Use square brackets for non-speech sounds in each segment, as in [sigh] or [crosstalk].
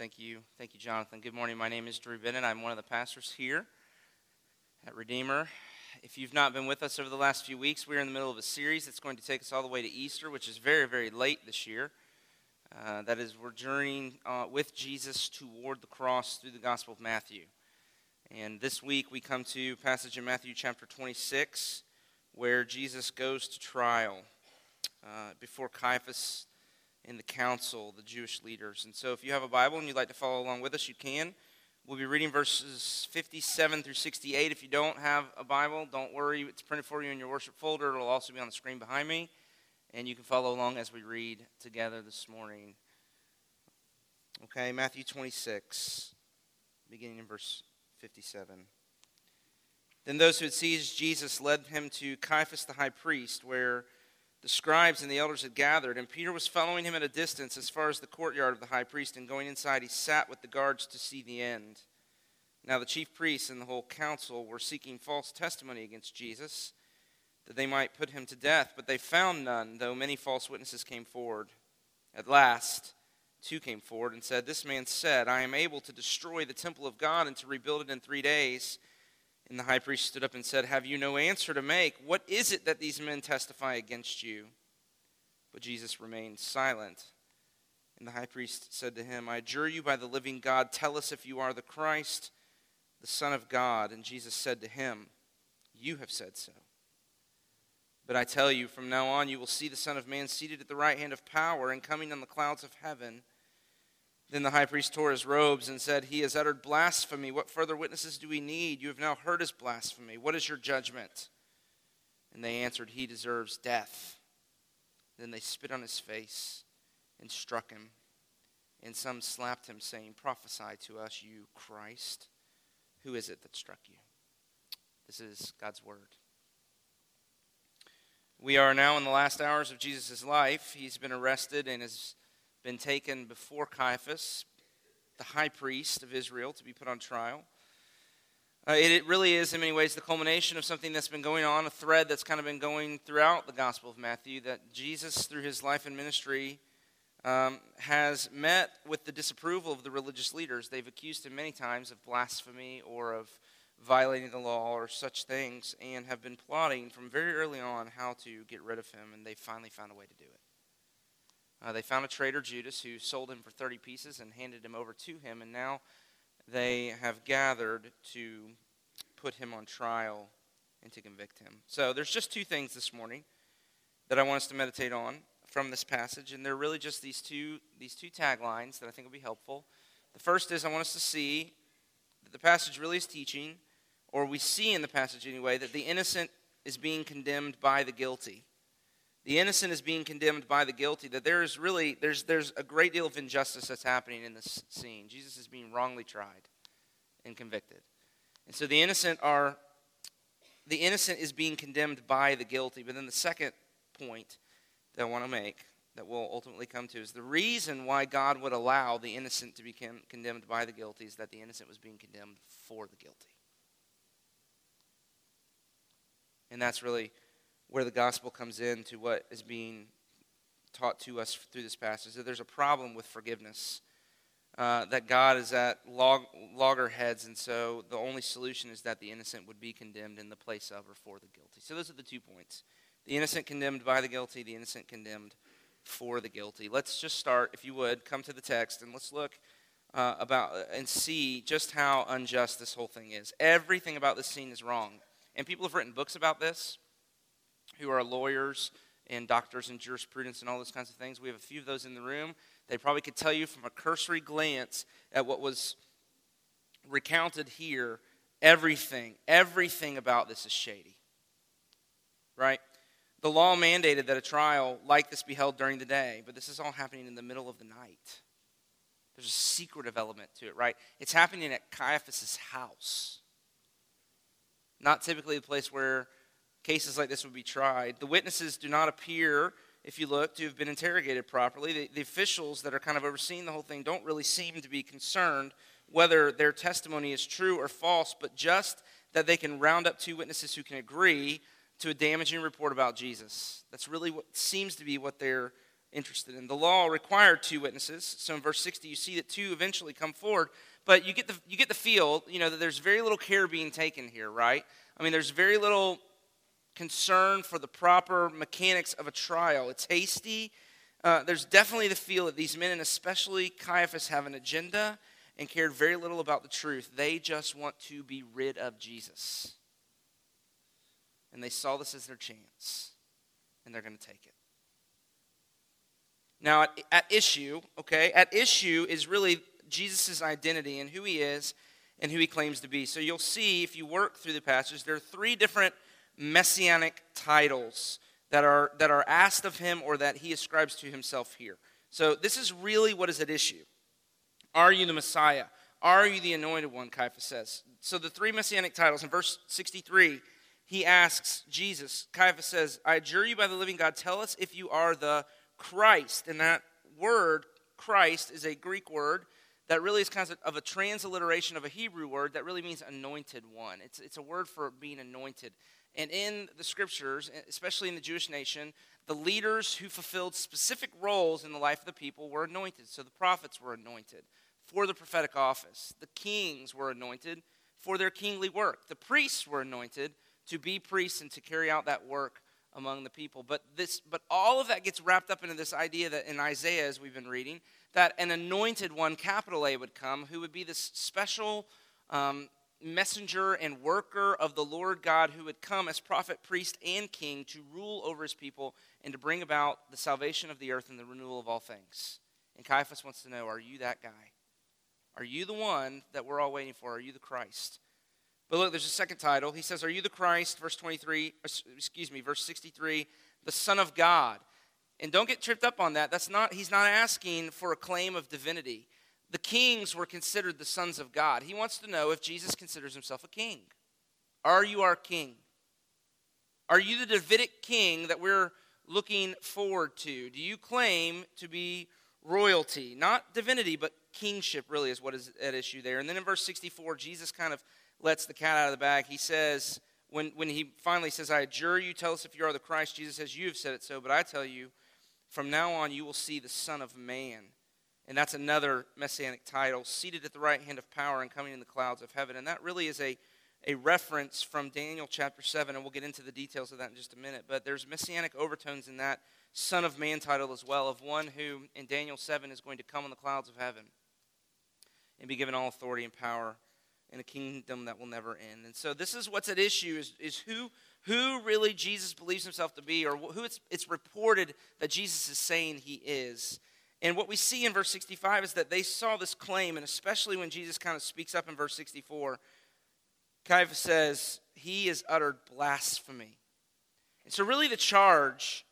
Thank you. Thank you, Jonathan. Good morning. My name is Drew Bennett. I'm one of the pastors here at Redeemer. If you've not been with us over the last few weeks, we're in the middle of a series that's going to take us all the way to Easter, which is very, very late this year. Uh, that is, we're journeying uh, with Jesus toward the cross through the Gospel of Matthew. And this week we come to passage in Matthew chapter 26 where Jesus goes to trial uh, before Caiaphas in the council, the Jewish leaders. And so if you have a Bible and you'd like to follow along with us, you can. We'll be reading verses 57 through 68. If you don't have a Bible, don't worry. It's printed for you in your worship folder. It'll also be on the screen behind me. And you can follow along as we read together this morning. Okay, Matthew 26, beginning in verse 57. Then those who had seized Jesus led him to Caiaphas the high priest, where the scribes and the elders had gathered, and Peter was following him at a distance as far as the courtyard of the high priest, and going inside, he sat with the guards to see the end. Now the chief priests and the whole council were seeking false testimony against Jesus, that they might put him to death, but they found none, though many false witnesses came forward. At last, two came forward and said, This man said, I am able to destroy the temple of God and to rebuild it in three days. And the high priest stood up and said, Have you no answer to make? What is it that these men testify against you? But Jesus remained silent. And the high priest said to him, I adjure you by the living God, tell us if you are the Christ, the Son of God. And Jesus said to him, You have said so. But I tell you, from now on you will see the Son of Man seated at the right hand of power and coming on the clouds of heaven. Then the high priest tore his robes and said, He has uttered blasphemy. What further witnesses do we need? You have now heard his blasphemy. What is your judgment? And they answered, He deserves death. Then they spit on his face and struck him. And some slapped him, saying, Prophesy to us, you Christ. Who is it that struck you? This is God's word. We are now in the last hours of Jesus' life. He's been arrested and is been taken before Caiaphas, the high priest of Israel, to be put on trial. Uh, it, it, really is, in many ways, the culmination of something that's been going on, a thread that's kind of been going throughout the Gospel of Matthew, that Jesus, through his life and ministry, um, has met with the disapproval of the religious leaders. They've accused him many times of blasphemy or of violating the law or such things, and have been plotting from very early on how to get rid of him, and they finally found a way to do it. Uh, they found a traitor, Judas, who sold him for 30 pieces and handed him over to him, and now they have gathered to put him on trial and to convict him. So there's just two things this morning that I want us to meditate on from this passage, and they're really just these two these two taglines that I think will be helpful. The first is I want us to see that the passage really is teaching, or we see in the passage anyway, that the innocent is being condemned by the guilty the innocent is being condemned by the guilty that there's really there's there's a great deal of injustice that's happening in this scene. Jesus is being wrongly tried and convicted. And so the innocent are the innocent is being condemned by the guilty. But then the second point that i want to make that we'll ultimately come to is the reason why god would allow the innocent to be condemned by the guilty is that the innocent was being condemned for the guilty. And that's really where the gospel comes in to what is being taught to us through this passage that there's a problem with forgiveness. Uh, that God is at log, loggerheads, and so the only solution is that the innocent would be condemned in the place of or for the guilty. So those are the two points the innocent condemned by the guilty, the innocent condemned for the guilty. Let's just start, if you would, come to the text and let's look uh, about and see just how unjust this whole thing is. Everything about this scene is wrong. And people have written books about this who are lawyers and doctors in jurisprudence and all those kinds of things. We have a few of those in the room. They probably could tell you from a cursory glance at what was recounted here everything, everything about this is shady. Right? The law mandated that a trial like this be held during the day, but this is all happening in the middle of the night. There's a secretive element to it, right? It's happening at Caiaphas' house. Not typically the place where cases like this would be tried. The witnesses do not appear, if you look, to have been interrogated properly. The, the, officials that are kind of overseeing the whole thing don't really seem to be concerned whether their testimony is true or false, but just that they can round up two witnesses who can agree to a damaging report about Jesus. That's really what seems to be what they're interested in. The law required two witnesses. So in verse 60, you see that two eventually come forward. But you get the, you get the feel, you know, that there's very little care being taken here, right? I mean, there's very little concern for the proper mechanics of a trial. It's hasty. Uh, there's definitely the feel that these men, and especially Caiaphas, have an agenda and cared very little about the truth. They just want to be rid of Jesus. And they saw this as their chance, and they're going to take it. Now, at, at issue, okay, at issue is really Jesus' identity and who he is and who he claims to be. So you'll see if you work through the passage, there are three different messianic titles that are, that are asked of him or that he ascribes to himself here. So this is really what is at issue. Are you the Messiah? Are you the anointed one? Caiaphas says. So the three messianic titles in verse 63, he asks Jesus, Caiaphas says, I adjure you by the living God, tell us if you are the Christ. And that word, Christ, is a Greek word that really is kind of a transliteration of a Hebrew word that really means anointed one. It's, it's a word for being anointed. And in the scriptures, especially in the Jewish nation, the leaders who fulfilled specific roles in the life of the people were anointed. So the prophets were anointed for the prophetic office, the kings were anointed for their kingly work, the priests were anointed to be priests and to carry out that work among the people. But this but all of that gets wrapped up into this idea that in Isaiah as we've been reading that an anointed one capital A would come who would be this special um, messenger and worker of the Lord God who would come as prophet, priest, and king to rule over his people and to bring about the salvation of the earth and the renewal of all things. And Caiaphas wants to know are you that guy? Are you the one that we're all waiting for? Are you the Christ? But look, there's a second title. He says, Are you the Christ? Verse 23, excuse me, verse 63, the Son of God. And don't get tripped up on that. That's not, he's not asking for a claim of divinity the kings were considered the sons of God. He wants to know if Jesus considers himself a king. Are you our king? Are you the Davidic king that we're looking forward to? Do you claim to be royalty? Not divinity, but kingship, really, is what is at issue there. And then in verse 64, Jesus kind of lets the cat out of the bag. He says, when, when he finally says, I adjure you, tell us if you are the Christ, Jesus says, You have said it so, but I tell you, from now on you will see the Son of Man and that's another messianic title, seated at the right hand of power and coming in the clouds of heaven. And that really is a, a reference from Daniel chapter 7, and we'll get into the details of that in just a minute. But there's messianic overtones in that Son of Man title as well, of one who in Daniel 7 is going to come in the clouds of heaven and be given all authority and power in a kingdom that will never end. And so this is what's at issue is, is who, who really Jesus believes himself to be, or who it's, it's reported that Jesus is saying he is. And what we see in verse 65 is that they saw this claim, and especially when Jesus kind of speaks up in verse 64, Caiaphas says, He has uttered blasphemy. And so, really, the charge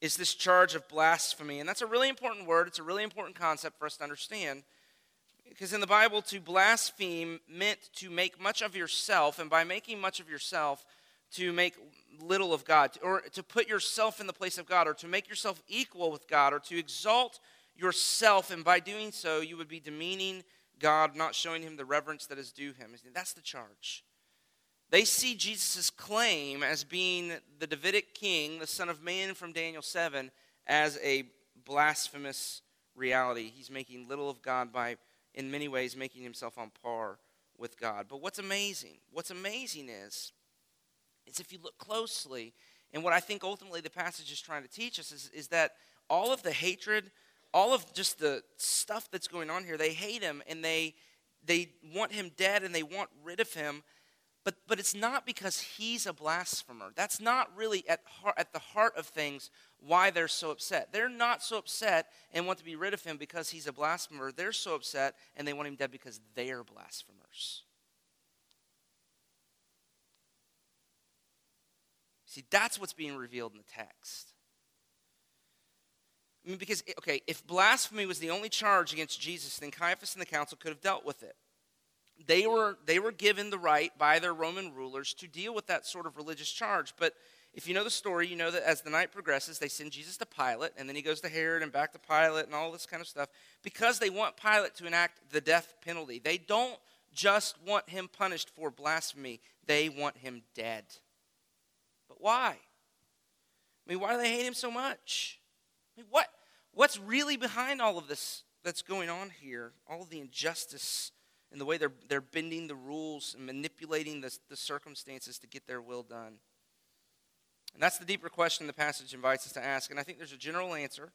is this charge of blasphemy. And that's a really important word, it's a really important concept for us to understand. Because in the Bible, to blaspheme meant to make much of yourself, and by making much of yourself, to make little of God, or to put yourself in the place of God, or to make yourself equal with God, or to exalt yourself, and by doing so, you would be demeaning God, not showing him the reverence that is due him. That's the charge. They see Jesus' claim as being the Davidic king, the Son of Man from Daniel 7, as a blasphemous reality. He's making little of God by, in many ways, making himself on par with God. But what's amazing, what's amazing is is if you look closely, and what I think ultimately the passage is trying to teach us is, is that all of the hatred, all of just the stuff that's going on here, they hate him and they they want him dead and they want rid of him. But, but it's not because he's a blasphemer. That's not really at, heart, at the heart of things why they're so upset. They're not so upset and want to be rid of him because he's a blasphemer. They're so upset and they want him dead because they're blasphemers. See, that's what's being revealed in the text. I mean, because, okay, if blasphemy was the only charge against Jesus, then Caiaphas and the council could have dealt with it. They were, they were given the right by their Roman rulers to deal with that sort of religious charge. But if you know the story, you know that as the night progresses, they send Jesus to Pilate, and then he goes to Herod and back to Pilate and all this kind of stuff because they want Pilate to enact the death penalty. They don't just want him punished for blasphemy, they want him dead. Why? I mean, why do they hate him so much? I mean, what, what's really behind all of this that's going on here? All of the injustice and the way they're, they're bending the rules and manipulating the, the circumstances to get their will done. And that's the deeper question the passage invites us to ask. And I think there's a general answer,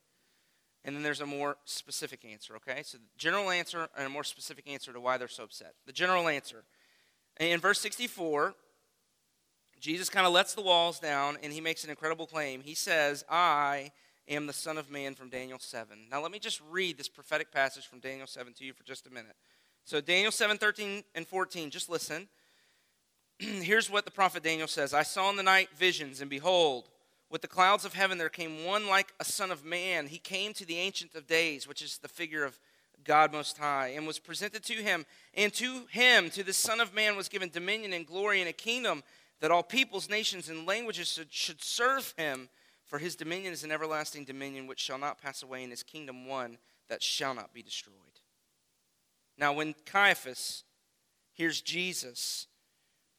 and then there's a more specific answer, okay? So, the general answer and a more specific answer to why they're so upset. The general answer. In verse 64, Jesus kind of lets the walls down and he makes an incredible claim. He says, I am the Son of Man from Daniel 7. Now, let me just read this prophetic passage from Daniel 7 to you for just a minute. So, Daniel 7 13 and 14, just listen. [clears throat] Here's what the prophet Daniel says I saw in the night visions, and behold, with the clouds of heaven there came one like a son of man. He came to the Ancient of Days, which is the figure of God Most High, and was presented to him. And to him, to the Son of Man, was given dominion and glory and a kingdom that all peoples, nations, and languages should, serve him. For his dominion is an everlasting dominion which shall not pass away, and his kingdom one that shall not be destroyed. Now, when Caiaphas hears Jesus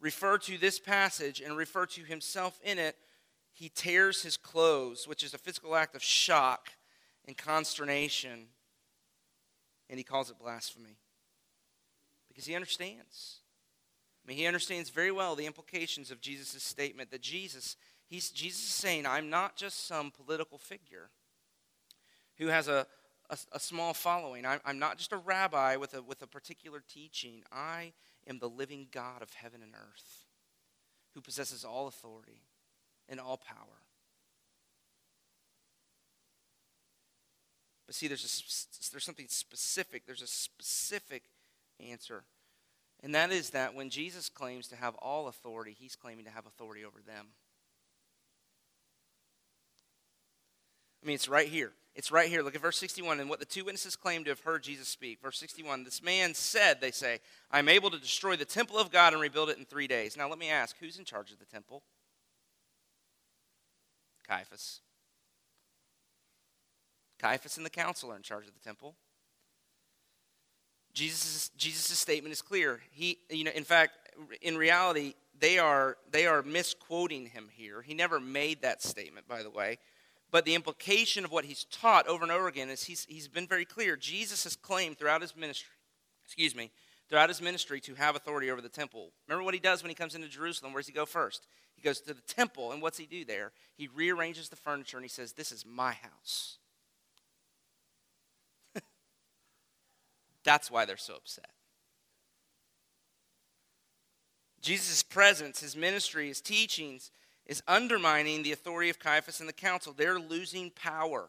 refer to this passage and refer to himself in it, he tears his clothes, which is a physical act of shock and consternation, and he calls it blasphemy because he understands. I mean, he understands very well the implications of Jesus' statement that Jesus, he's, Jesus is saying, I'm not just some political figure who has a, a, a small following. I'm, I'm not just a rabbi with a, with a particular teaching. I am the living God of heaven and earth who possesses all authority and all power. But see, there's, a, there's something specific. There's a specific answer and that is that when Jesus claims to have all authority, he's claiming to have authority over them. I mean, it's right here. It's right here. Look at verse 61 and what the two witnesses claim to have heard Jesus speak. Verse 61 This man said, they say, I'm able to destroy the temple of God and rebuild it in three days. Now, let me ask who's in charge of the temple? Caiaphas. Caiaphas and the council are in charge of the temple. Jesus' statement is clear. He, you know, in fact, in reality, they are they are misquoting him here. He never made that statement, by the way. But the implication of what he's taught over and over again is he's he's been very clear. Jesus has claimed throughout his ministry, excuse me, throughout his ministry to have authority over the temple. Remember what he does when he comes into Jerusalem? Where does he go first? He goes to the temple, and what's he do there? He rearranges the furniture and he says, This is my house. That's why they're so upset. Jesus' presence, his ministry, his teachings is undermining the authority of Caiaphas and the council. They're losing power,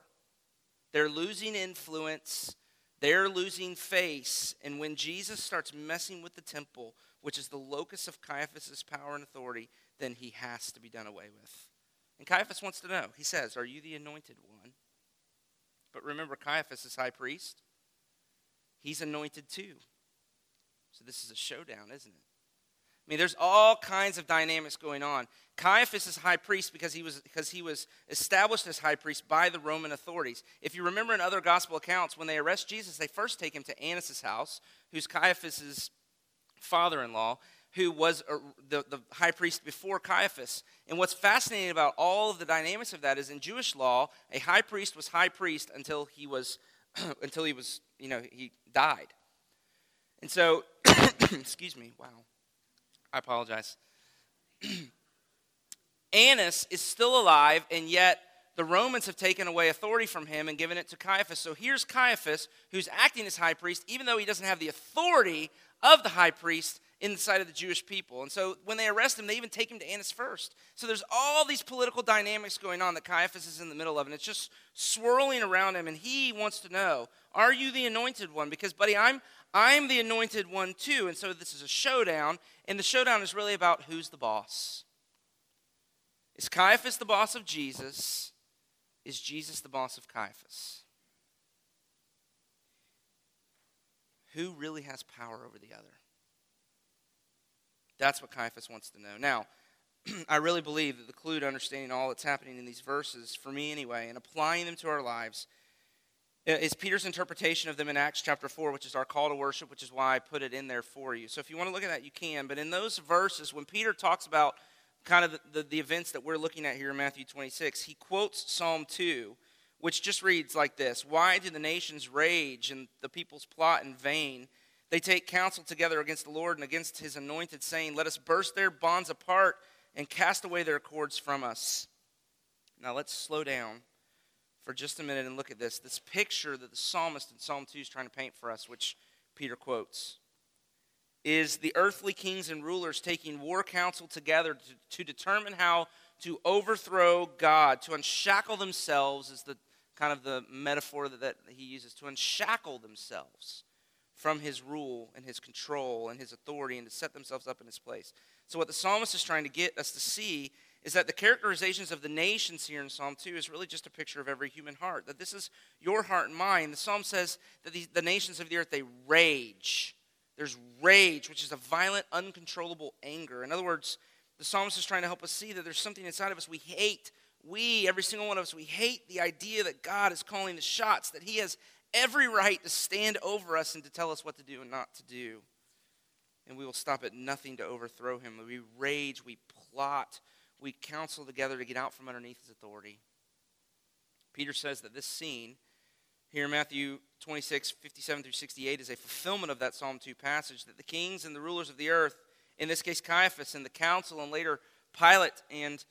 they're losing influence, they're losing face. And when Jesus starts messing with the temple, which is the locus of Caiaphas' power and authority, then he has to be done away with. And Caiaphas wants to know. He says, Are you the anointed one? But remember, Caiaphas is high priest he's anointed too. So this is a showdown, isn't it? I mean, there's all kinds of dynamics going on. Caiaphas is high priest because he was because he was established as high priest by the Roman authorities. If you remember in other gospel accounts, when they arrest Jesus, they first take him to Annas' house, who's Caiaphas' father-in-law, who was a, the, the high priest before Caiaphas. And what's fascinating about all of the dynamics of that is in Jewish law, a high priest was high priest until he was [clears throat] until he was, you know, he died. And so, [clears throat] excuse me, wow. I apologize. [clears throat] Annas is still alive, and yet the Romans have taken away authority from him and given it to Caiaphas. So here's Caiaphas, who's acting as high priest, even though he doesn't have the authority of the high priest in the sight of the Jewish people. And so when they arrest him, they even take him to Annas first. So there's all these political dynamics going on that Caiaphas is in the middle of, and it's just swirling around him. And he wants to know, are you the anointed one? Because, buddy, I'm I'm the anointed one too. And so this is a showdown, and the showdown is really about who's the boss. Is Caiaphas the boss of Jesus? Is Jesus the boss of Caiaphas? Who really has power over the other? That's what Caiaphas wants to know. Now, [clears throat] I really believe that the clue to understanding all that's happening in these verses, for me anyway, and applying them to our lives, is Peter's interpretation of them in Acts chapter 4, which is our call to worship, which is why I put it in there for you. So if you want to look at that, you can. But in those verses, when Peter talks about kind of the, the, the events that we're looking at here in Matthew 26, he quotes Psalm 2, which just reads like this Why do the nations rage and the peoples plot in vain? They take counsel together against the Lord and against his anointed, saying, Let us burst their bonds apart and cast away their cords from us. Now let's slow down for just a minute and look at this. This picture that the psalmist in Psalm 2 is trying to paint for us, which Peter quotes, is the earthly kings and rulers taking war counsel together to, to determine how to overthrow God, to unshackle themselves, is the kind of the metaphor that, that he uses, to unshackle themselves from his rule and his control and his authority and to set themselves up in his place. So, what the psalmist is trying to get us to see is that the characterizations of the nations here in Psalm 2 is really just a picture of every human heart. That this is your heart and mine. The psalm says that the, the nations of the earth, they rage. There's rage, which is a violent, uncontrollable anger. In other words, the psalmist is trying to help us see that there's something inside of us we hate. We, every single one of us, we hate the idea that God is calling the shots, that He has every right to stand over us and to tell us what to do and not to do. And we will stop at nothing to overthrow him. We rage, we plot, we counsel together to get out from underneath his authority. Peter says that this scene here in Matthew 26, 57 through 68 is a fulfillment of that Psalm 2 passage that the kings and the rulers of the earth, in this case Caiaphas and the council and later Pilate and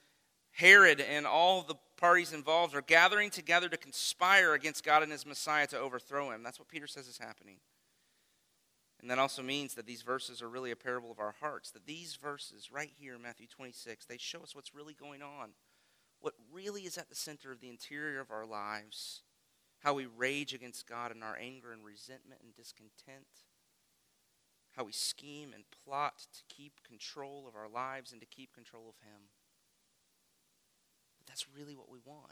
Herod and all the parties involved are gathering together to conspire against God and his Messiah to overthrow him. That's what Peter says is happening. And that also means that these verses are really a parable of our hearts. That these verses, right here Matthew 26, they show us what's really going on. What really is at the center of the interior of our lives. How we rage against God in our anger and resentment and discontent. How we scheme and plot to keep control of our lives and to keep control of Him. That's really what we want.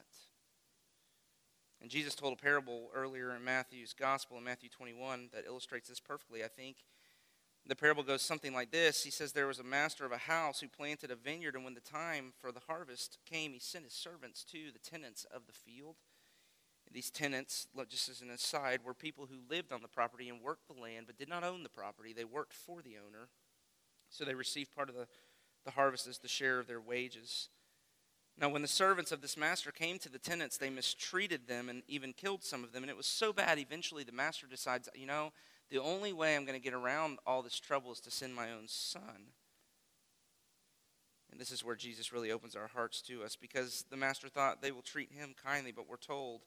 And Jesus told a parable earlier in Matthew's gospel, in Matthew 21, that illustrates this perfectly, I think. The parable goes something like this He says, There was a master of a house who planted a vineyard, and when the time for the harvest came, he sent his servants to the tenants of the field. These tenants, just as an aside, were people who lived on the property and worked the land, but did not own the property. They worked for the owner. So they received part of the, the harvest as the share of their wages. Now, when the servants of this master came to the tenants, they mistreated them and even killed some of them. And it was so bad, eventually the master decides, you know, the only way I'm going to get around all this trouble is to send my own son. And this is where Jesus really opens our hearts to us because the master thought they will treat him kindly, but we're told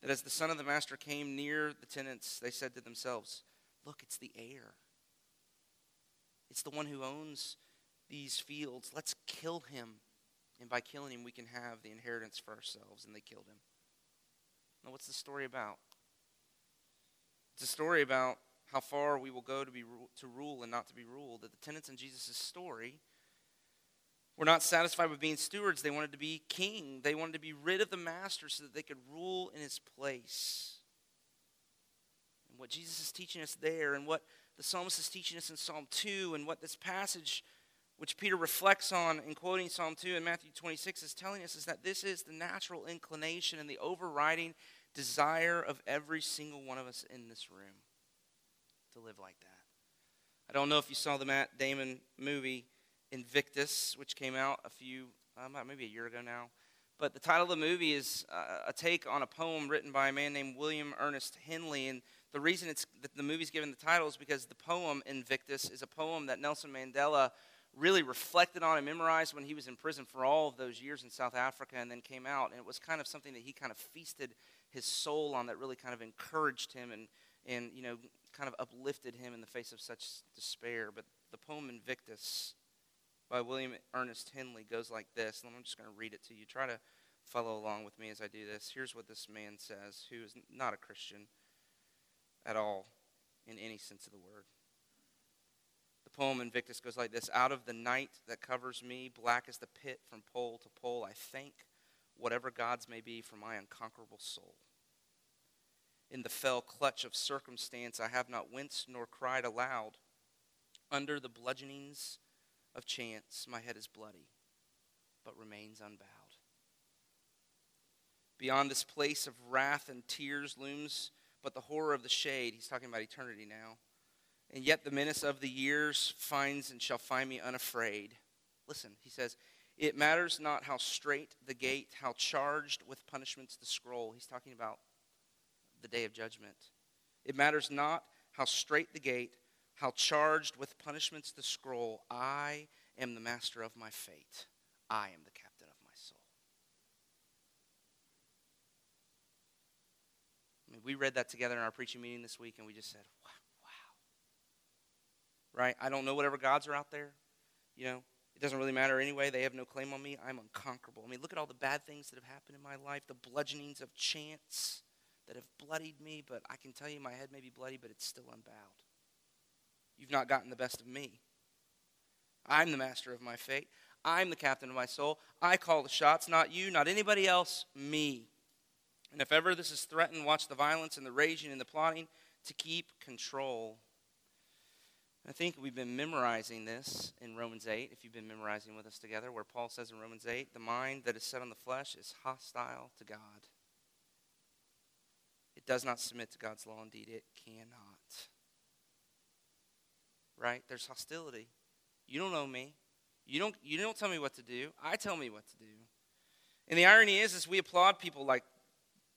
that as the son of the master came near the tenants, they said to themselves, Look, it's the heir. It's the one who owns these fields. Let's kill him and by killing him, we can have the inheritance for ourselves. And they killed him. Now, what's the story about? It's a story about how far we will go to, be, to rule and not to be ruled. That the tenants in Jesus' story were not satisfied with being stewards. They wanted to be king. They wanted to be rid of the master so that they could rule in his place. And what Jesus is teaching us there, and what the psalmist is teaching us in Psalm 2, and what this passage which Peter reflects on in quoting Psalm 2 and Matthew 26, is telling us is that this is the natural inclination and the overriding desire of every single one of us in this room to live like that. I don't know if you saw the Matt Damon movie Invictus, which came out a few, uh, maybe a year ago now. But the title of the movie is uh, a take on a poem written by a man named William Ernest Henley. And the reason it's, the movie's given the title is because the poem Invictus is a poem that Nelson Mandela really reflected on and memorized when he was in prison for all of those years in South Africa and then came out. And it was kind of something that he kind of feasted his soul on that really kind of encouraged him and, and you know, kind of uplifted him in the face of such despair. But the poem Invictus by William Ernest Henley goes like this. And I'm just going to read it to you. Try to follow along with me as I do this. Here's what this man says, who is not a Christian at all in any sense of the word poem Invictus goes like this Out of the night that covers me, black as the pit from pole to pole, I thank whatever gods may be for my unconquerable soul. In the fell clutch of circumstance, I have not winced nor cried aloud. Under the bludgeonings of chance, my head is bloody, but remains unbowed. Beyond this place of wrath and tears looms but the horror of the shade. He's talking about eternity now and yet the menace of the years finds and shall find me unafraid. Listen, he says, It matters not how straight the gate, how charged with punishments the scroll. He's talking about the day of judgment. It matters not how straight the gate, how charged with punishments the scroll. I am the master of my fate. I am the captain of my soul. I mean, we read that together in our preaching meeting this week, and we just said, wow, wow. Right? I don't know whatever gods are out there. You know, it doesn't really matter anyway. They have no claim on me. I'm unconquerable. I mean, look at all the bad things that have happened in my life, the bludgeonings of chance that have bloodied me, but I can tell you my head may be bloody, but it's still unbowed. You've not gotten the best of me. I'm the master of my fate. I'm the captain of my soul. I call the shots, not you, not anybody else, me. And if ever this is threatened, watch the violence and the raging and the plotting to keep control. I think we've been memorizing this in Romans 8, if you've been memorizing with us together, where Paul says in Romans 8, the mind that is set on the flesh is hostile to God. It does not submit to God's law. Indeed, it cannot. Right? There's hostility. You don't know me. You don't, you don't tell me what to do. I tell me what to do. And the irony is, is we applaud people like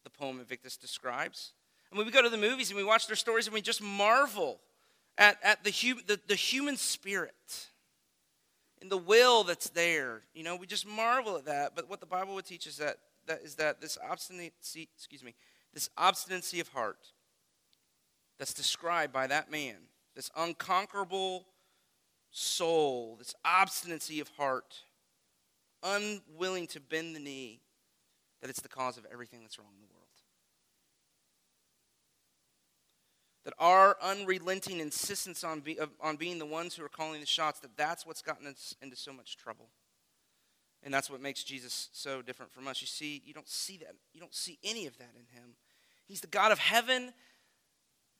the poem Invictus describes. And we go to the movies and we watch their stories and we just marvel at, at the, the, the human spirit and the will that's there. You know, we just marvel at that. But what the Bible would teach us that, that is that this obstinacy, excuse me, this obstinacy of heart that's described by that man, this unconquerable soul, this obstinacy of heart, unwilling to bend the knee, that it's the cause of everything that's wrong in the world. That our unrelenting insistence on, be, on being the ones who are calling the shots, that that's what's gotten us into so much trouble. And that's what makes Jesus so different from us. You see, you don't see that. You don't see any of that in him. He's the God of heaven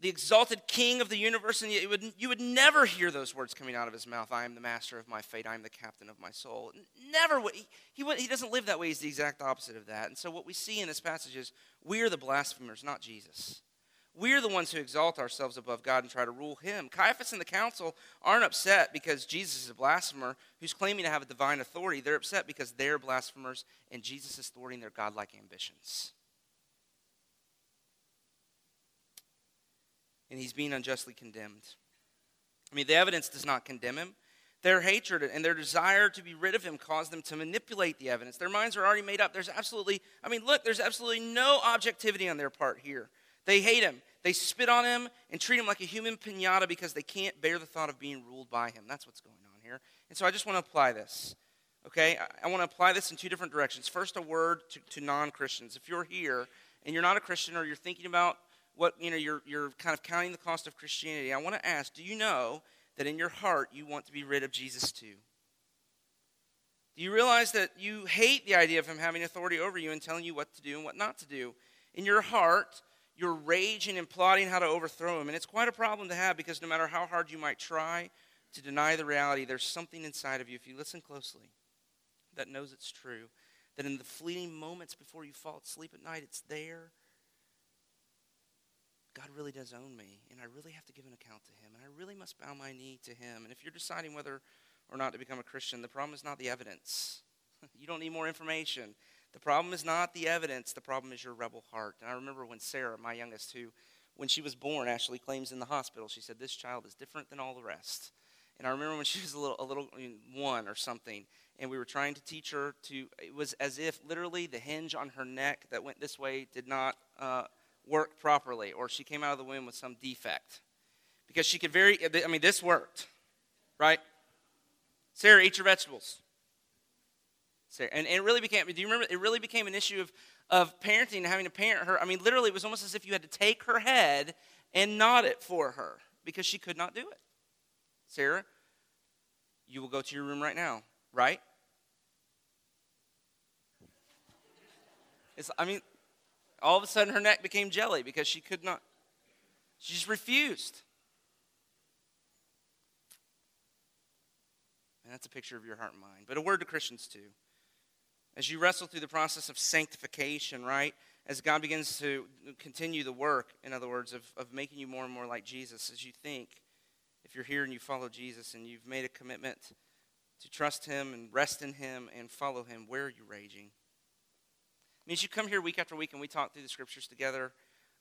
the exalted king of the universe, and you would, you would never hear those words coming out of his mouth I am the master of my fate, I am the captain of my soul. Never would. He, he, he doesn't live that way. He's the exact opposite of that. And so, what we see in this passage is we're the blasphemers, not Jesus. We're the ones who exalt ourselves above God and try to rule him. Caiaphas and the council aren't upset because Jesus is a blasphemer who's claiming to have a divine authority. They're upset because they're blasphemers and Jesus is thwarting their godlike ambitions. and he's being unjustly condemned. I mean, the evidence does not condemn him. Their hatred and their desire to be rid of him caused them to manipulate the evidence. Their minds are already made up. There's absolutely, I mean, look, there's absolutely no objectivity on their part here. They hate him. They spit on him and treat him like a human pinata because they can't bear the thought of being ruled by him. That's what's going on here. And so I just want to apply this. Okay? I, want to apply this in two different directions. First, a word to, to non Christians. If you're here and you're not a Christian or you're thinking about what you know you're, you're kind of counting the cost of christianity i want to ask do you know that in your heart you want to be rid of jesus too do you realize that you hate the idea of him having authority over you and telling you what to do and what not to do in your heart you're raging and plotting how to overthrow him and it's quite a problem to have because no matter how hard you might try to deny the reality there's something inside of you if you listen closely that knows it's true that in the fleeting moments before you fall asleep at night it's there God really does own me, and I really have to give an account to Him, and I really must bow my knee to Him. And if you're deciding whether or not to become a Christian, the problem is not the evidence. [laughs] you don't need more information. The problem is not the evidence, the problem is your rebel heart. And I remember when Sarah, my youngest, who, when she was born, Ashley claims in the hospital, she said, This child is different than all the rest. And I remember when [laughs] she was a little, a little I mean, one or something, and we were trying to teach her to, it was as if literally the hinge on her neck that went this way did not. Uh, worked properly or she came out of the womb with some defect. Because she could very, I mean, this worked, right? Sarah, eat your vegetables. Sarah, and, and it really became, do you remember, it really became an issue of, of parenting and having to parent her. I mean, literally, it was almost as if you had to take her head and nod it for her because she could not do it. Sarah, you will go to your room right now, right? It's, I mean, all of a sudden her neck became jelly because she could not, she just refused. And that's a picture of your heart and mind. But a word to Christians too. As you wrestle through the process of sanctification, right? As God begins to continue the work, in other words, of, of making you more and more like Jesus, as you think, if you're here and you follow Jesus and you've made a commitment to trust Him and rest in Him and follow Him, where are you raging? I mean, as you come here week after week and we talk through the scriptures together,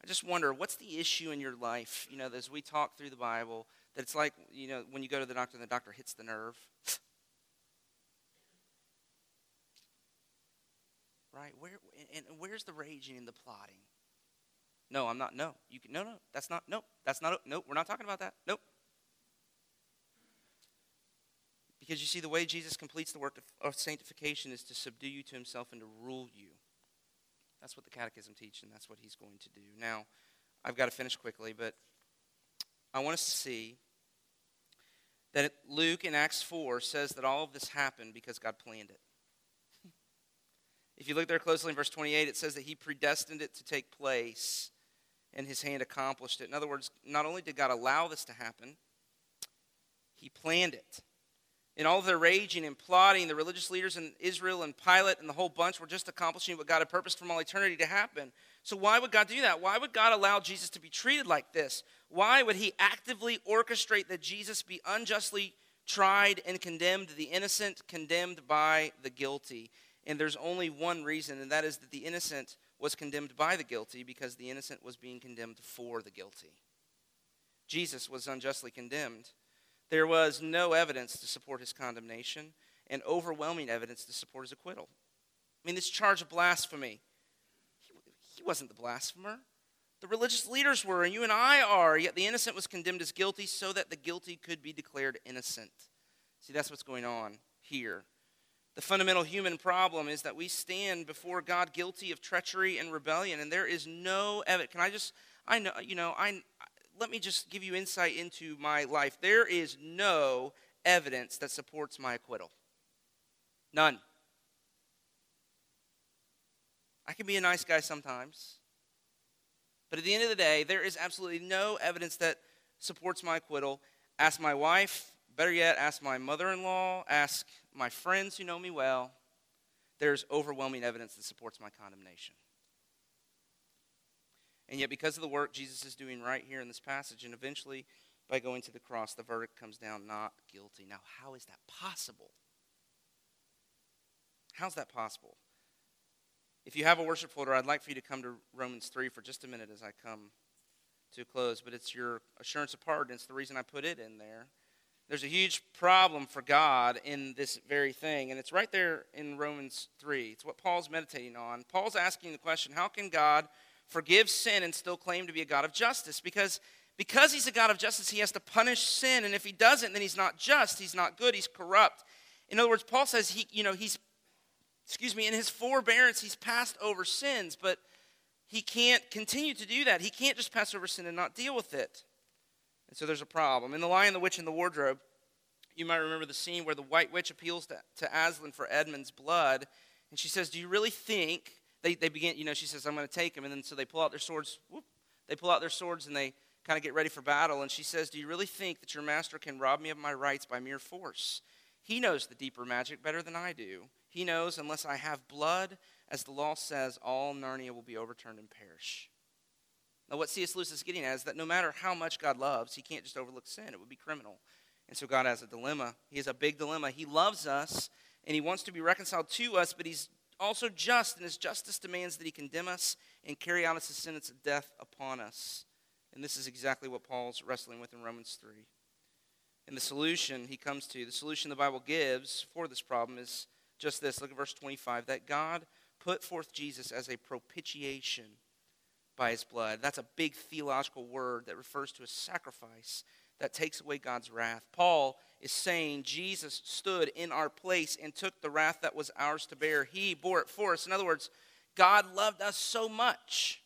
I just wonder what's the issue in your life, you know, as we talk through the Bible, that it's like, you know, when you go to the doctor and the doctor hits the nerve. Right? Where and where's the raging and the plotting? No, I'm not. No, you can. No, no, that's not. Nope, that's not. Nope, we're not talking about that. Nope. Because you see, the way Jesus completes the work of sanctification is to subdue you to himself and to rule you. That's what the Catechism teaches, and that's what he's going to do. Now, I've got to finish quickly, but I want us to see that Luke in Acts 4 says that all of this happened because God planned it. If you look there closely in verse 28, it says that he predestined it to take place and his hand accomplished it. In other words, not only did God allow this to happen, he planned it. In all of their raging and plotting, the religious leaders in Israel and Pilate and the whole bunch were just accomplishing what God had purposed from all eternity to happen. So, why would God do that? Why would God allow Jesus to be treated like this? Why would He actively orchestrate that Jesus be unjustly tried and condemned, the innocent condemned by the guilty? And there's only one reason, and that is that the innocent was condemned by the guilty because the innocent was being condemned for the guilty. Jesus was unjustly condemned. There was no evidence to support his condemnation and overwhelming evidence to support his acquittal. I mean, this charge of blasphemy, he, he wasn't the blasphemer. The religious leaders were, and you and I are, yet the innocent was condemned as guilty so that the guilty could be declared innocent. See, that's what's going on here. The fundamental human problem is that we stand before God guilty of treachery and rebellion, and there is no evidence. Can I just, I know, you know, I, let me just give you insight into my life. There is no evidence that supports my acquittal. None. I can be a nice guy sometimes, but at the end of the day, there is absolutely no evidence that supports my acquittal. Ask my wife, better yet, ask my mother in law, ask my friends who know me well, there's overwhelming evidence that supports my condemnation. And yet, because of the work Jesus is doing right here in this passage, and eventually by going to the cross, the verdict comes down not guilty. Now, how is that possible? How's that possible? If you have a worship folder, I'd like for you to come to Romans 3 for just a minute as I come to a close, but it's your assurance of pardon. It's the reason I put it in there. There's a huge problem for God in this very thing, and it's right there in Romans 3. It's what Paul's meditating on. Paul's asking the question how can God forgive sin and still claim to be a God of justice? Because, because he's a God of justice, he has to punish sin, and if he doesn't, then he's not just, he's not good, he's corrupt. In other words, Paul says he, you know, he's, excuse me, in his forbearance, he's passed over sins, but he can't continue to do that. He can't just pass over sin and not deal with it. And so there's a problem. In The Lion, the Witch, and the Wardrobe, you might remember the scene where the White Witch appeals to, to Aslan for Edmund's blood. And she says, Do you really think? They, they begin, you know, she says, I'm going to take him. And then so they pull out their swords. Whoop, they pull out their swords and they kind of get ready for battle. And she says, Do you really think that your master can rob me of my rights by mere force? He knows the deeper magic better than I do. He knows, unless I have blood, as the law says, all Narnia will be overturned and perish. Now, what C.S. Lewis is getting at is that no matter how much God loves, he can't just overlook sin. It would be criminal. And so God has a dilemma. He has a big dilemma. He loves us, and he wants to be reconciled to us, but he's also just, and his justice demands that he condemn us and carry out his sentence of death upon us. And this is exactly what Paul's wrestling with in Romans 3. And the solution he comes to, the solution the Bible gives for this problem is just this. Look at verse 25 that God put forth Jesus as a propitiation by his blood. That's a big theological word that refers to a sacrifice that takes away God's wrath. Paul is saying Jesus stood in our place and took the wrath that was ours to bear. He bore it for us. In other words, God loved us so much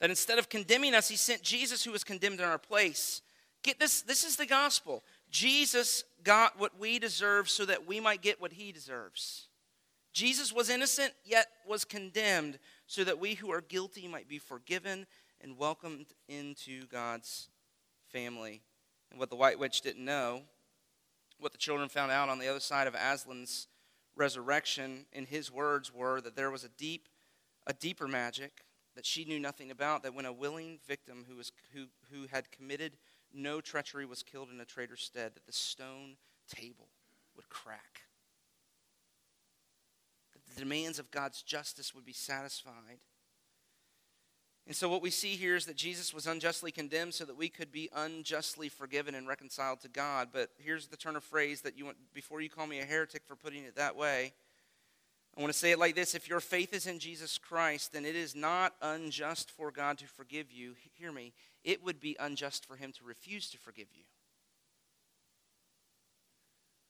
that instead of condemning us, he sent Jesus who was condemned in our place. Get this, this is the gospel. Jesus got what we deserve so that we might get what he deserves. Jesus was innocent, yet was condemned so that we who are guilty might be forgiven and welcomed into God's family. And what the white witch didn't know, what the children found out on the other side of Aslan's resurrection, in his words, were that there was a deep, a deeper magic that she knew nothing about. That when a willing victim who was who who had committed no treachery was killed in a traitor's stead, that the stone table would crack. The demands of God's justice would be satisfied. And so, what we see here is that Jesus was unjustly condemned so that we could be unjustly forgiven and reconciled to God. But here's the turn of phrase that you want, before you call me a heretic for putting it that way, I want to say it like this If your faith is in Jesus Christ, then it is not unjust for God to forgive you. Hear me, it would be unjust for Him to refuse to forgive you.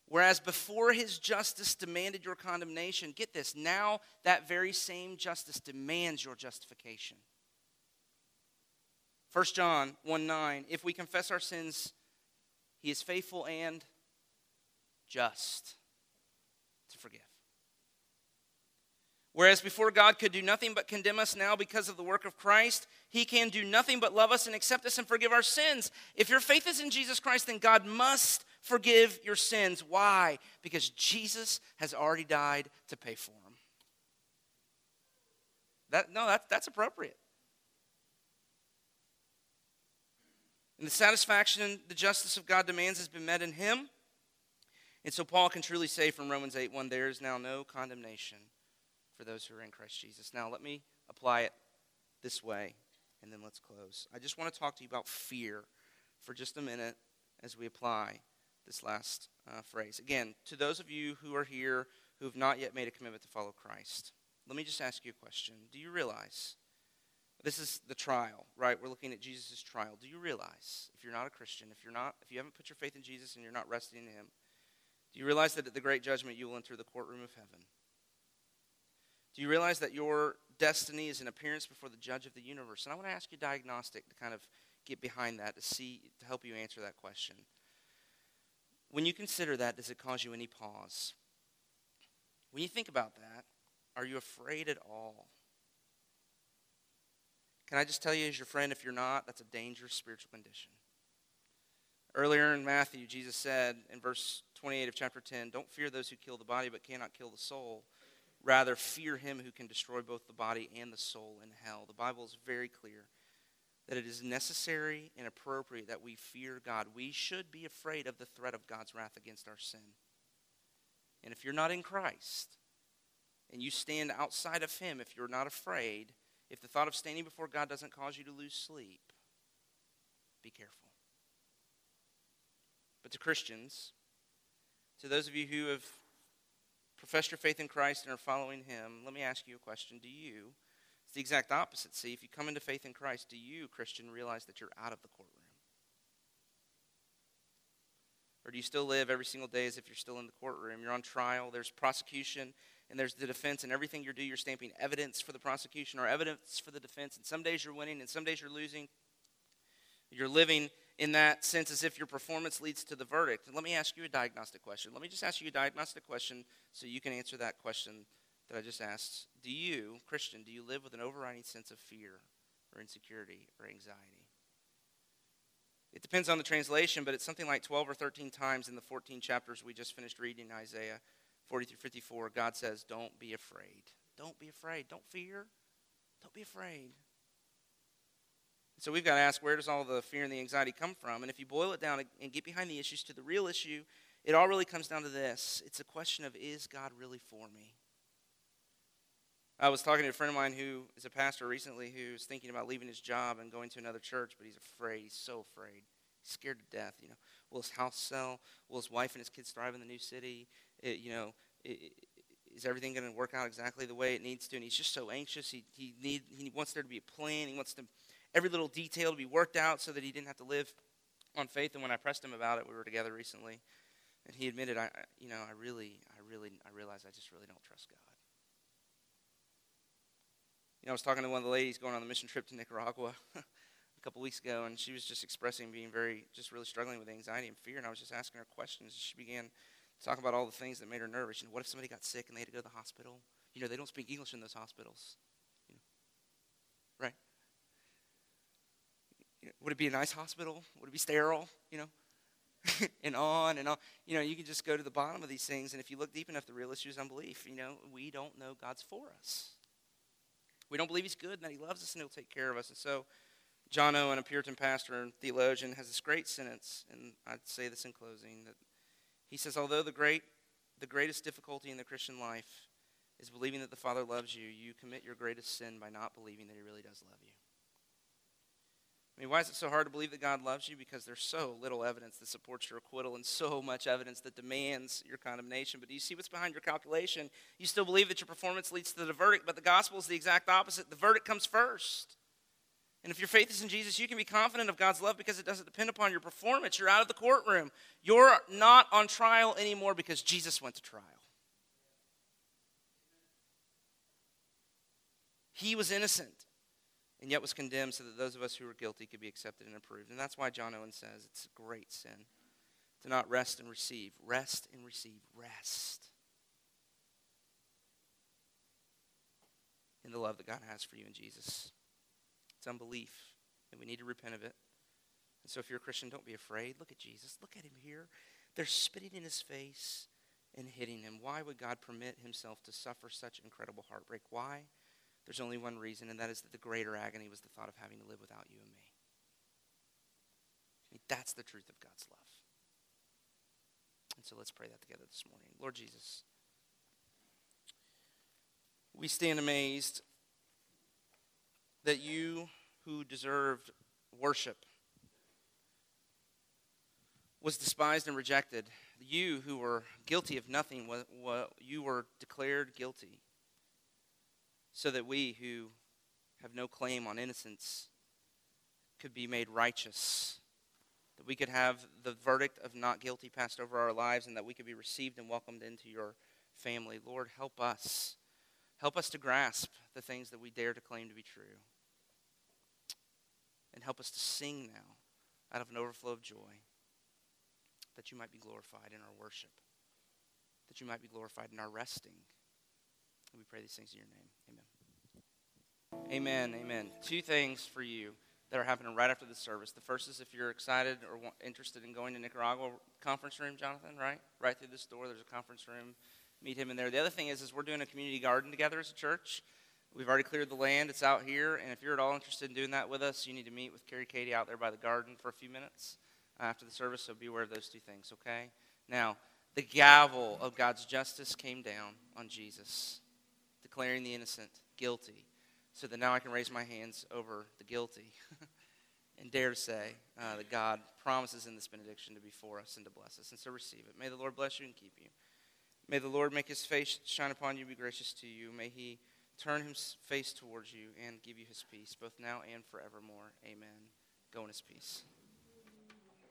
Whereas before his justice demanded your condemnation, get this, now that very same justice demands your justification. 1 John 1 9, if we confess our sins, he is faithful and just to forgive. Whereas before God could do nothing but condemn us now because of the work of Christ, he can do nothing but love us and accept us and forgive our sins. If your faith is in Jesus Christ, then God must forgive your sins. Why? Because Jesus has already died to pay for them. That, no, that, that's appropriate. And the satisfaction the justice of God demands has been met in him. And so Paul can truly say from Romans 8 1, there is now no condemnation for those who are in Christ Jesus. Now, let me apply it this way, and then let's close. I just want to talk to you about fear for just a minute as we apply this last uh, phrase. Again, to those of you who are here who have not yet made a commitment to follow Christ, let me just ask you a question. Do you realize this is the trial, right? We're looking at Jesus' trial. Do you realize, if you're not a Christian, if you're not, if you haven't put your faith in Jesus and you're not resting in Him, do you realize that at the great judgment you will enter the courtroom of heaven? Do you realize that your destiny is an appearance before the judge of the universe? And I want to ask you diagnostic to kind of get behind that to see to help you answer that question. When you consider that, does it cause you any pause? When you think about that, are you afraid at all? Can I just tell you, as your friend, if you're not, that's a dangerous spiritual condition. Earlier in Matthew, Jesus said in verse 28 of chapter 10, Don't fear those who kill the body but cannot kill the soul. Rather, fear him who can destroy both the body and the soul in hell. The Bible is very clear that it is necessary and appropriate that we fear God. We should be afraid of the threat of God's wrath against our sin. And if you're not in Christ and you stand outside of him, if you're not afraid, if the thought of standing before God doesn't cause you to lose sleep, be careful. But to Christians, to those of you who have professed your faith in Christ and are following Him, let me ask you a question. Do you, the exact opposite. See, if you come into faith in Christ, do you, Christian, realize that you're out of the courtroom? Or do you still live every single day as if you're still in the courtroom? You're on trial, there's prosecution, and there's the defense, and everything you do, you're stamping evidence for the prosecution or evidence for the defense. And some days you're winning, and some days you're losing. You're living in that sense as if your performance leads to the verdict. And let me ask you a diagnostic question. Let me just ask you a diagnostic question so you can answer that question that I just asked. Do you, Christian, do you live with an overriding sense of fear or insecurity or anxiety? It depends on the translation, but it's something like 12 or 13 times in the 14 chapters we just finished reading in Isaiah 40 through 54, God says, Don't be afraid. Don't be afraid. Don't fear. Don't be afraid. So we've got to ask where does all the fear and the anxiety come from? And if you boil it down and get behind the issues to the real issue, it all really comes down to this it's a question of is God really for me? I was talking to a friend of mine who is a pastor recently who's thinking about leaving his job and going to another church, but he's afraid. He's so afraid. He's scared to death. You know, will his house sell? Will his wife and his kids thrive in the new city? It, you know, it, is everything going to work out exactly the way it needs to? And he's just so anxious. He he need he wants there to be a plan. He wants to every little detail to be worked out so that he didn't have to live on faith. And when I pressed him about it, we were together recently, and he admitted, I you know, I really, I really, I realize I just really don't trust God. You know, I was talking to one of the ladies going on the mission trip to Nicaragua [laughs] a couple weeks ago, and she was just expressing being very, just really struggling with anxiety and fear. And I was just asking her questions. And she began talking about all the things that made her nervous. You know, what if somebody got sick and they had to go to the hospital? You know, they don't speak English in those hospitals. You know, right? You know, would it be a nice hospital? Would it be sterile? You know, [laughs] and on and on. You know, you can just go to the bottom of these things, and if you look deep enough, the real issue is unbelief. You know, we don't know God's for us. We don't believe He's good and that He loves us and He'll take care of us. And so, John Owen, a Puritan pastor and theologian, has this great sentence, and I'd say this in closing that he says, Although the great the greatest difficulty in the Christian life is believing that the Father loves you, you commit your greatest sin by not believing that He really does love you. I mean, why is it so hard to believe that God loves you? Because there's so little evidence that supports your acquittal and so much evidence that demands your condemnation. But do you see what's behind your calculation? You still believe that your performance leads to the verdict, but the gospel is the exact opposite. The verdict comes first. And if your faith is in Jesus, you can be confident of God's love because it doesn't depend upon your performance. You're out of the courtroom. You're not on trial anymore because Jesus went to trial. He was innocent and yet was condemned so that those of us who were guilty could be accepted and approved. And that's why John Owen says it's a great sin to not rest and receive. Rest and receive. Rest in the love that God has for you in Jesus. It's unbelief, and we need to repent of it. And so if you're a Christian, don't be afraid. Look at Jesus. Look at him here. They're spitting in his face and hitting him. Why would God permit himself to suffer such incredible heartbreak? Why? There's only one reason, and that is that the greater agony was the thought of having to live without you and me. I mean, that's the truth of God's love. And so let's pray that together this morning. Lord Jesus, we stand amazed that you who deserved worship was despised and rejected. You who were guilty of nothing, you were declared guilty so that we who have no claim on innocence could be made righteous, that we could have the verdict of not guilty passed over our lives, and that we could be received and welcomed into your family. Lord, help us. Help us to grasp the things that we dare to claim to be true. And help us to sing now out of an overflow of joy that you might be glorified in our worship, that you might be glorified in our resting. We pray these things in your name. Amen. Amen. Amen. Two things for you that are happening right after the service. The first is if you're excited or interested in going to Nicaragua conference room, Jonathan, right? Right through this door, there's a conference room. Meet him in there. The other thing is, is we're doing a community garden together as a church. We've already cleared the land. It's out here. And if you're at all interested in doing that with us, you need to meet with Carrie Katie out there by the garden for a few minutes uh, after the service. So be aware of those two things, okay? Now, the gavel of God's justice came down on Jesus declaring the innocent guilty, so that now I can raise my hands over the guilty [laughs] and dare to say uh, that God promises in this benediction to be for us and to bless us. And so receive it. May the Lord bless you and keep you. May the Lord make his face shine upon you, be gracious to you. May he turn his face towards you and give you his peace, both now and forevermore. Amen. Go in his peace.